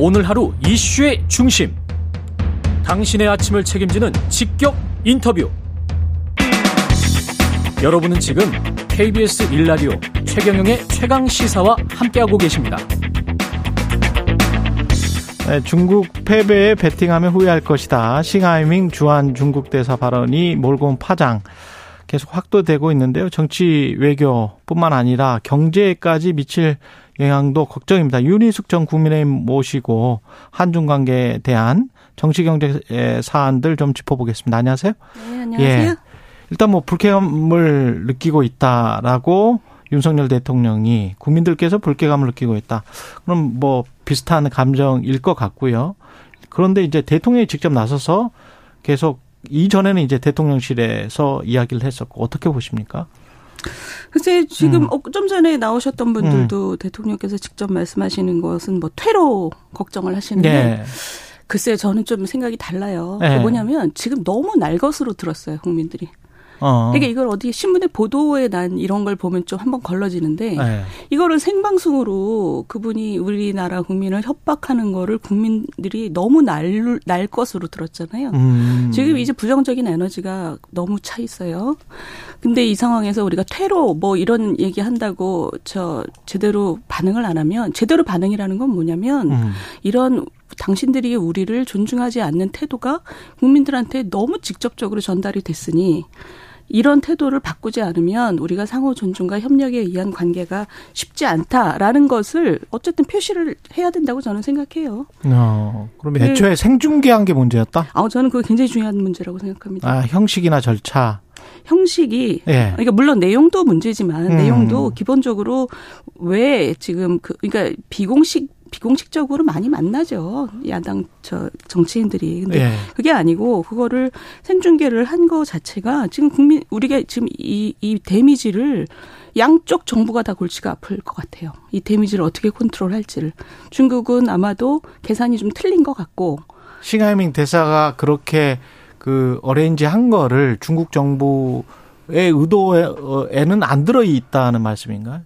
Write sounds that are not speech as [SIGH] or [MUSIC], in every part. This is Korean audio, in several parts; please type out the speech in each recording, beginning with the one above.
오늘 하루 이슈의 중심. 당신의 아침을 책임지는 직격 인터뷰. 여러분은 지금 KBS 일라디오 최경영의 최강 시사와 함께하고 계십니다. 네, 중국 패배에 베팅하면 후회할 것이다. 싱하이밍 주한 중국 대사 발언이 몰고 온 파장 계속 확도되고 있는데요. 정치 외교뿐만 아니라 경제까지 미칠 영향도 걱정입니다. 윤희숙 전 국민의힘 모시고 한중 관계에 대한 정치 경제 사안들 좀 짚어보겠습니다. 안녕하세요. 네, 안녕하세요. 예. 일단 뭐 불쾌감을 느끼고 있다라고 윤석열 대통령이 국민들께서 불쾌감을 느끼고 있다. 그럼 뭐 비슷한 감정일 것 같고요. 그런데 이제 대통령이 직접 나서서 계속 이전에는 이제 대통령실에서 이야기를 했었고 어떻게 보십니까? 글쎄 지금 음. 어, 좀 전에 나오셨던 분들도 음. 대통령께서 직접 말씀하시는 것은 뭐 퇴로 걱정을 하시는데 네. 글쎄 저는 좀 생각이 달라요. 네. 뭐냐면 지금 너무 날 것으로 들었어요 국민들이. 어. 그러니까 이걸 어디 신문에 보도에 난 이런 걸 보면 좀 한번 걸러지는데 네. 이거를 생방송으로 그분이 우리나라 국민을 협박하는 거를 국민들이 너무 날, 날 것으로 들었잖아요. 음. 지금 이제 부정적인 에너지가 너무 차 있어요. 근데 이 상황에서 우리가 퇴로 뭐 이런 얘기 한다고 저 제대로 반응을 안 하면 제대로 반응이라는 건 뭐냐면 음. 이런 당신들이 우리를 존중하지 않는 태도가 국민들한테 너무 직접적으로 전달이 됐으니 이런 태도를 바꾸지 않으면 우리가 상호 존중과 협력에 의한 관계가 쉽지 않다라는 것을 어쨌든 표시를 해야 된다고 저는 생각해요. 어, 그러면 네. 애초에 네. 생중계한 게 문제였다? 아, 저는 그거 굉장히 중요한 문제라고 생각합니다. 아, 형식이나 절차. 형식이 예. 그러니까 물론 내용도 문제지만 음. 내용도 기본적으로 왜 지금 그 그러니까 비공식 비공식적으로 많이 만나죠. 야당 저 정치인들이. 근데 예. 그게 아니고 그거를 생중계를 한 거 자체가 지금 국민 우리가 지금 이 이 데미지를 양쪽 정부가 다 골치가 아플 것 같아요. 이 데미지를 어떻게 컨트롤할지를. 중국은 아마도 계산이 좀 틀린 것 같고. 싱하이밍 대사가 그렇게 그 arrange 한 거를 중국 정부의 의도에는 안 들어 있다는 말씀인가요?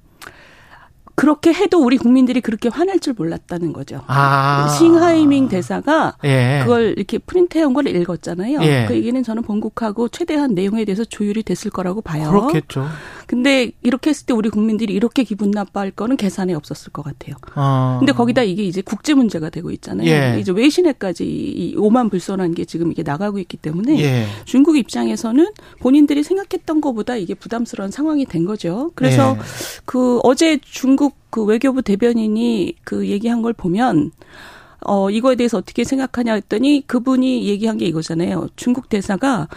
그렇게 해도 우리 국민들이 그렇게 화낼 줄 몰랐다는 거죠. 아. 싱하이밍 대사가 예. 그걸 이렇게 프린트해온 걸 읽었잖아요. 예. 그 얘기는 저는 본국하고 최대한 내용에 대해서 조율이 됐을 거라고 봐요. 그렇겠죠. 근데 이렇게 했을 때 우리 국민들이 이렇게 기분 나빠할 거는 계산에 없었을 것 같아요. 아. 근데 거기다 이게 이제 국제 문제가 되고 있잖아요. 예. 이제 외신에까지 이 오만불손한 게 지금 이게 나가고 있기 때문에 예. 중국 입장에서는 본인들이 생각했던 것보다 이게 부담스러운 상황이 된 거죠. 그래서 예. 그 어제 중국 그 외교부 대변인이 그 얘기한 걸 보면 어, 이거에 대해서 어떻게 생각하냐 했더니 그분이 얘기한 게 이거잖아요. 중국 대사가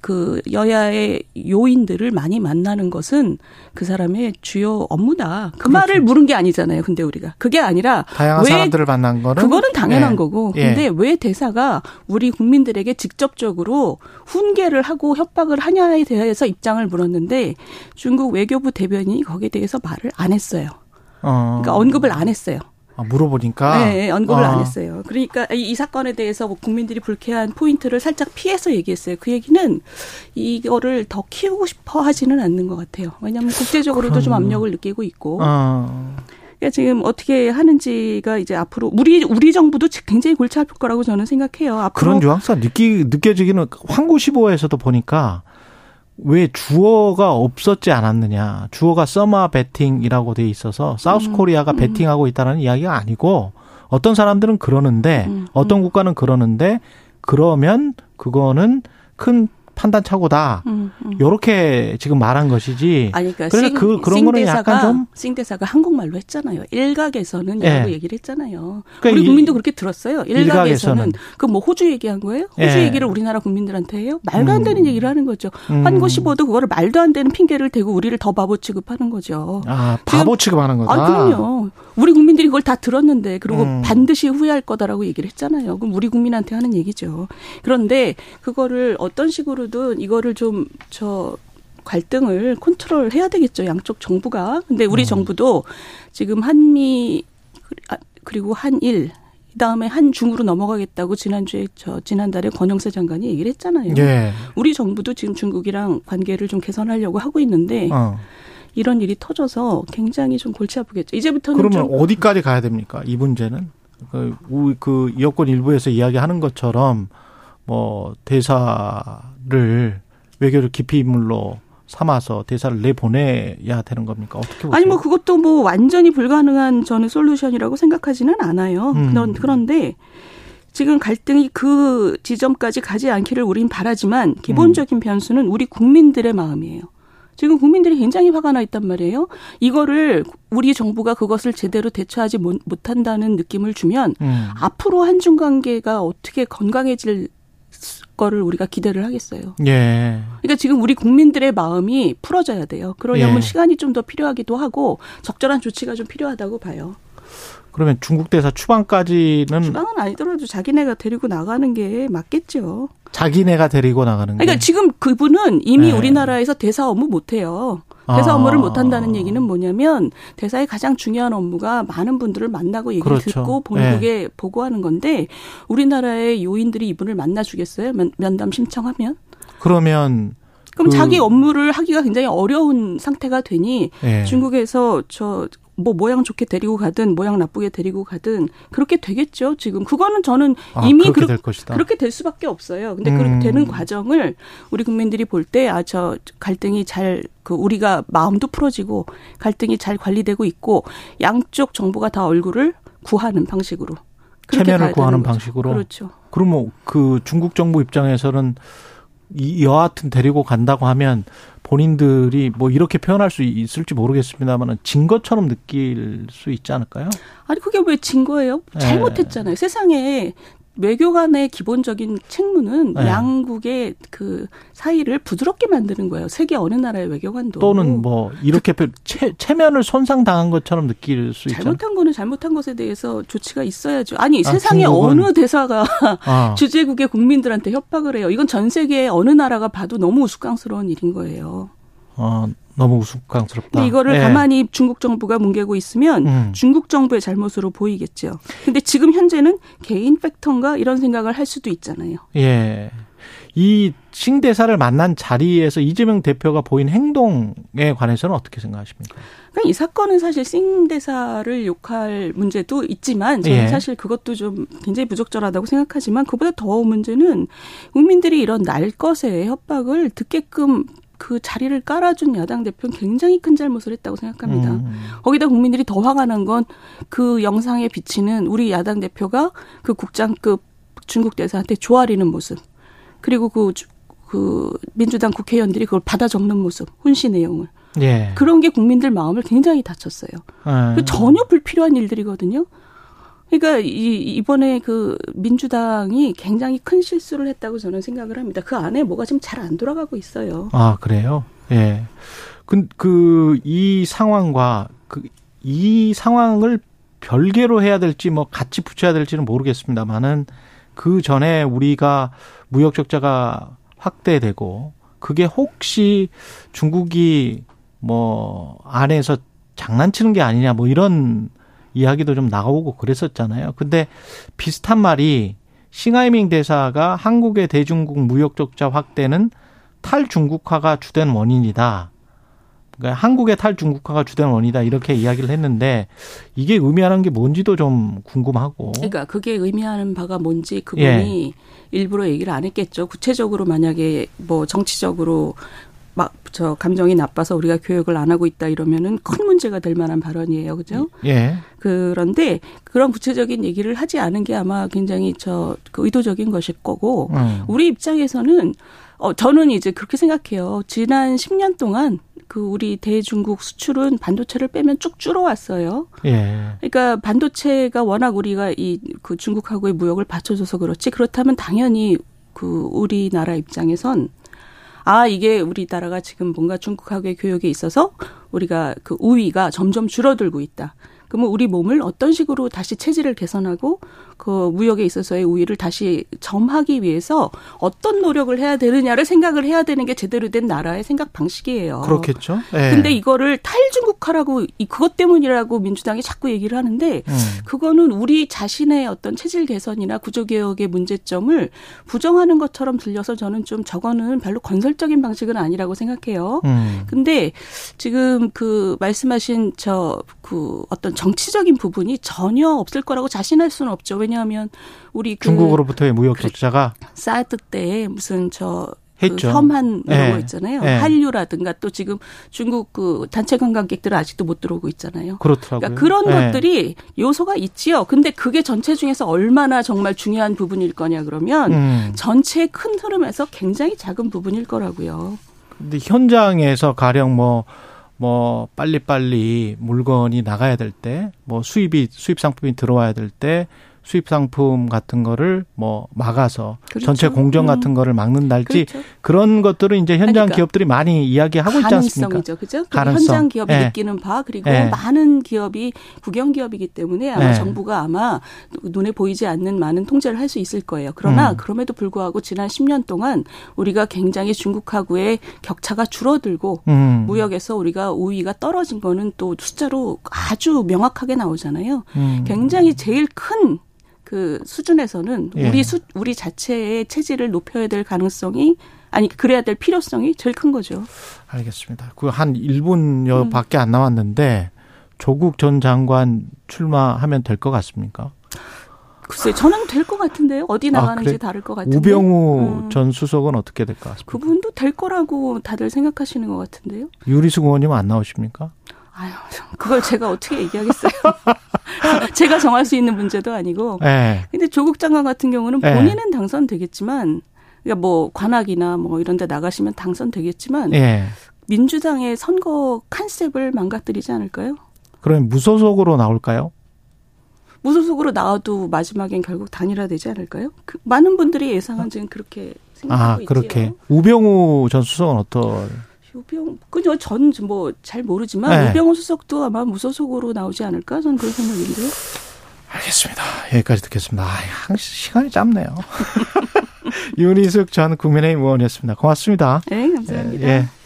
그 여야의 요인들을 많이 만나는 것은 그 사람의 주요 업무다. 그 그렇죠. 말을 물은 게 아니잖아요. 근데 우리가. 그게 아니라. 다양한 왜 사람들을 만난 거는. 그거는 당연한 예. 거고. 예. 근데 왜 대사가 우리 국민들에게 직접적으로 훈계를 하고 협박을 하냐에 대해서 입장을 물었는데 중국 외교부 대변인이 거기에 대해서 말을 안 했어요. 어. 그러니까 언급을 안 했어요. 아, 물어보니까 네, 네, 언급을 아. 안 했어요. 그러니까 이, 이 사건에 대해서 뭐 국민들이 불쾌한 포인트를 살짝 피해서 얘기했어요. 그 얘기는 이거를 더 키우고 싶어 하지는 않는 것 같아요. 왜냐하면 국제적으로도 그럼. 좀 압력을 느끼고 있고. 아. 그러니까 지금 어떻게 하는지가 이제 앞으로 우리 우리 정부도 굉장히 골치 아플 거라고 저는 생각해요. 앞으로 그런 뉘앙스가 느끼 느껴지기는 황구시보에서도 보니까 왜 주어가 없었지 않았느냐. 주어가 서마 베팅이라고 돼 있어서 사우스 음. 코리아가 음. 베팅하고 있다는 이야기가 아니고 어떤 사람들은 그러는데 음. 어떤 국가는 그러는데 그러면 그거는 큰 판단 착오다. 음, 음. 요렇게 지금 말한 것이지. 아니, 그러니까 그래서 그 그런 거는 약간 좀 싱대사가 한국말로 했잖아요. 일각에서는 예. 라고 얘기를 했잖아요. 그러니까 우리 국민도 그렇게 들었어요. 일각에서는 그 뭐 호주 얘기한 거예요? 호주 예. 얘기를 우리나라 국민들한테 해요? 말도 안 되는 음. 얘기를 하는 거죠. 음. 환고 15도 그거를 말도 안 되는 핑계를 대고 우리를 더 바보 취급하는 거죠. 아, 바보 취급하는 거다. 아, 그럼요. 우리 국민들이 그걸 다 들었는데 그리고 음. 반드시 후회할 거다라고 얘기를 했잖아요. 그럼 우리 국민한테 하는 얘기죠. 그런데 그거를 어떤 식으로 든 이거를 좀저 갈등을 컨트롤 해야 되겠죠. 양쪽 정부가. 근데 우리 음. 정부도 지금 한미 아, 그리고 한일 그다음에 한중으로 넘어가겠다고 지난주에 저 지난달에 권영세 장관이 얘기를 했잖아요. 예. 우리 정부도 지금 중국이랑 관계를 좀 개선하려고 하고 있는데 어. 이런 일이 터져서 굉장히 좀 골치 아프겠죠. 이제부터는 그러면 어디까지 가야 됩니까? 이 문제는? 그, 그 여권 일부에서 이야기하는 것처럼 뭐 대사를 외교를 기피 인물로 삼아서 대사를 내 보내야 되는 겁니까? 어떻게 보세요? 아니 뭐 그것도 뭐 완전히 불가능한 저는 솔루션이라고 생각하지는 않아요. 음. 그런 그런데 지금 갈등이 그 지점까지 가지 않기를 우린 바라지만 기본적인 음. 변수는 우리 국민들의 마음이에요. 지금 국민들이 굉장히 화가 나 있단 말이에요. 이거를 우리 정부가 그것을 제대로 대처하지 못한다는 느낌을 주면 음. 앞으로 한중 관계가 어떻게 건강해질 거를 우리가 기대를 하겠어요. 예. 그러니까 지금 우리 국민들의 마음이 풀어져야 돼요. 그러려면 예. 시간이 좀 더 필요하기도 하고 적절한 조치가 좀 필요하다고 봐요. 그러면 중국 대사 추방까지는 추방은 아니더라도 자기네가 데리고 나가는 게 맞겠죠. 자기네가 데리고 나가는 게. 그러니까 지금 그분은 이미 네. 우리나라에서 대사 업무 못 해요. 대사 아. 업무를 못 한다는 얘기는 뭐냐면 대사의 가장 중요한 업무가 많은 분들을 만나고 얘기를 그렇죠. 듣고 본국에 네. 보고하는 건데 우리나라의 요인들이 이분을 만나 주겠어요? 면담 신청하면? 그러면 그럼 그 자기 업무를 하기가 굉장히 어려운 상태가 되니 네. 중국에서 저 뭐 모양 좋게 데리고 가든 모양 나쁘게 데리고 가든 그렇게 되겠죠. 지금 그거는 저는 아, 이미 그렇게, 그렇, 될 것이다. 그렇게 될 수밖에 없어요. 근데 음. 그렇게 되는 과정을 우리 국민들이 볼 때 아 저 갈등이 잘 그 우리가 마음도 풀어지고 갈등이 잘 관리되고 있고 양쪽 정부가 다 얼굴을 구하는 방식으로 체면을 구하는 방식으로 그렇죠. 그러면 그 중국 정부 입장에서는 이 여하튼 데리고 간다고 하면 본인들이 뭐 이렇게 표현할 수 있을지 모르겠습니다만은 진 것처럼 느낄 수 있지 않을까요? 아니 그게 왜 진 거예요? 네. 잘못했잖아요. 네. 세상에 외교관의 기본적인 책무는 네. 양국의 그 사이를 부드럽게 만드는 거예요. 세계 어느 나라의 외교관도 또는 뭐 이렇게 그, 체, 체면을 손상당한 것처럼 느낄 수 있죠. 잘못한 거는 잘못한 것에 대해서 조치가 있어야죠. 아니 아, 세상에 중국은? 어느 대사가 아. [LAUGHS] 주재국의 국민들한테 협박을 해요. 이건 전 세계 어느 나라가 봐도 너무 우스꽝스러운 일인 거예요. 어, 너무 우스꽝스럽다. 이거를 예. 가만히 중국 정부가 뭉개고 있으면 음. 중국 정부의 잘못으로 보이겠죠. 근데 지금 현재는 개인 팩터인가 이런 생각을 할 수도 있잖아요. 예. 이 싱대사를 만난 자리에서 이재명 대표가 보인 행동에 관해서는 어떻게 생각하십니까? 그러니까 이 사건은 사실 싱대사를 욕할 문제도 있지만 저는 예. 사실 그것도 좀 굉장히 부적절하다고 생각하지만 그보다 더 문제는 국민들이 이런 날 것의 협박을 듣게끔 그 자리를 깔아준 야당 대표는 굉장히 큰 잘못을 했다고 생각합니다. 음. 거기다 국민들이 더 화가 난 건 그 영상에 비치는 우리 야당 대표가 그 국장급 중국 대사한테 조아리는 모습. 그리고 그, 그 민주당 국회의원들이 그걸 받아 적는 모습, 훈시 내용을. 예. 그런 게 국민들 마음을 굉장히 다쳤어요. 예. 전혀 불필요한 일들이거든요. 그러니까 이 이번에 그 민주당이 굉장히 큰 실수를 했다고 저는 생각을 합니다. 그 안에 뭐가 지금 잘 안 돌아가고 있어요. 아 그래요? 예. 그그이 상황과 그 이 상황을 별개로 해야 될지 뭐 같이 붙여야 될지는 모르겠습니다만은 그 전에 우리가 무역 적자가 확대되고 그게 혹시 중국이 뭐 안에서 장난치는 게 아니냐 뭐 이런 이야기도 좀 나오고 그랬었잖아요. 근데 비슷한 말이 싱하이밍 대사가 한국의 대중국 무역 적자 확대는 탈중국화가 주된 원인이다. 그러니까 한국의 탈중국화가 주된 원이다 이렇게 이야기를 했는데 이게 의미하는 게 뭔지도 좀 궁금하고. 그러니까 그게 의미하는 바가 뭔지 그분이 예. 일부러 얘기를 안 했겠죠. 구체적으로 만약에 뭐 정치적으로 막 저 감정이 나빠서 우리가 교육을 안 하고 있다 이러면은 큰 문제가 될 만한 발언이에요. 그죠? 예. 그런데 그런 구체적인 얘기를 하지 않은 게 아마 굉장히 저그 의도적인 것일 거고 음. 우리 입장에서는 어 저는 이제 그렇게 생각해요. 지난 10년 동안 그 우리 대중국 수출은 반도체를 빼면 쭉 줄어왔어요. 예. 그러니까 반도체가 워낙 우리가 이 그 중국하고의 무역을 받쳐줘서 그렇지 그렇다면 당연히 그 우리나라 입장에선 아 이게 우리나라가 지금 뭔가 중국하고의 교역에 있어서 우리가 그 우위가 점점 줄어들고 있다. 그러면 우리 몸을 어떤 식으로 다시 체질을 개선하고 그 무역에 있어서의 우위를 다시 점하기 위해서 어떤 노력을 해야 되느냐를 생각을 해야 되는 게 제대로 된 나라의 생각 방식이에요. 그렇겠죠. 네. 근데 이거를 탈중국화라고 그것 때문이라고 민주당이 자꾸 얘기를 하는데 음. 그거는 우리 자신의 어떤 체질 개선이나 구조 개혁의 문제점을 부정하는 것처럼 들려서 저는 좀 저거는 별로 건설적인 방식은 아니라고 생각해요. 음. 근데 지금 그 말씀하신 저 그 어떤 정치적인 부분이 전혀 없을 거라고 자신할 수는 없죠. 왜냐하면 우리 그 중국으로부터의 무역 적자가 사드 때 무슨 저 했죠. 그 혐한 이런 네. 거 있잖아요. 네. 한류라든가 또 지금 중국 그 단체 관광객들은 아직도 못 들어오고 있잖아요. 그렇더라고요. 그러니까 그런 네. 것들이 요소가 있지요. 근데 그게 전체 중에서 얼마나 정말 중요한 부분일 거냐 그러면 음. 전체 큰 흐름에서 굉장히 작은 부분일 거라고요. 근데 현장에서 가령 뭐뭐 빨리빨리 물건이 나가야 될 때, 뭐 수입이 수입 상품이 들어와야 될 때 수입 상품 같은 거를 뭐 막아서 그렇죠. 전체 공정 음. 같은 거를 막는달지 그렇죠. 그런 것들은 이제 현장 그러니까 기업들이 많이 이야기하고 있지 않습니까? 가능성이죠. 그죠? 가능성. 현장 기업이 네. 느끼는 바 그리고 네. 많은 기업이 국영 기업이기 때문에 아마 네. 정부가 아마 눈에 보이지 않는 많은 통제를 할 수 있을 거예요. 그러나 음. 그럼에도 불구하고 지난 10년 동안 우리가 굉장히 중국하고의 격차가 줄어들고 음. 무역에서 우리가 우위가 떨어진 거는 또 숫자로 아주 명확하게 나오잖아요. 음. 굉장히 제일 큰 그 수준에서는 예. 우리 수 우리 자체의 체질을 높여야 될 가능성이 아니 그래야 될 필요성이 제일 큰 거죠. 알겠습니다. 그 한 1분여밖에 음. 안 남았는데 조국 전 장관 출마하면 될 것 같습니까? 글쎄, 저는 될 것 같은데요. 어디 아, 나가는지 아, 그래? 다를 것 같은데. 우병우 음. 전 수석은 어떻게 될 것 같습니까? 그분도 될 거라고 다들 생각하시는 것 같은데요. 유리수 의원님은 안 나오십니까? 아유, 그걸 제가 어떻게 얘기하겠어요. [LAUGHS] 제가 정할 수 있는 문제도 아니고. 네. 근데 조국 장관 같은 경우는 네. 본인은 당선되겠지만, 그러니까 뭐 관악이나 뭐 이런 데 나가시면 당선되겠지만, 네. 민주당의 선거 컨셉을 망가뜨리지 않을까요? 그럼 무소속으로 나올까요? 무소속으로 나와도 마지막엔 결국 단일화되지 않을까요? 그 많은 분들이 예상한 지금 그렇게 생각하고 아, 그렇게. 있지요. 우병우 전 수석은 어떤? 우병 그죠 전뭐 잘 모르지만 네. 우병우 수석도 아마 무소속으로 나오지 않을까 저는 그런 생각인데요. 알겠습니다. 여기까지 듣겠습니다. 아, 시간이 짧네요. [LAUGHS] 윤희숙 전 국민의힘 의원이었습니다. 고맙습니다. 네, 감사합니다. 예. 예.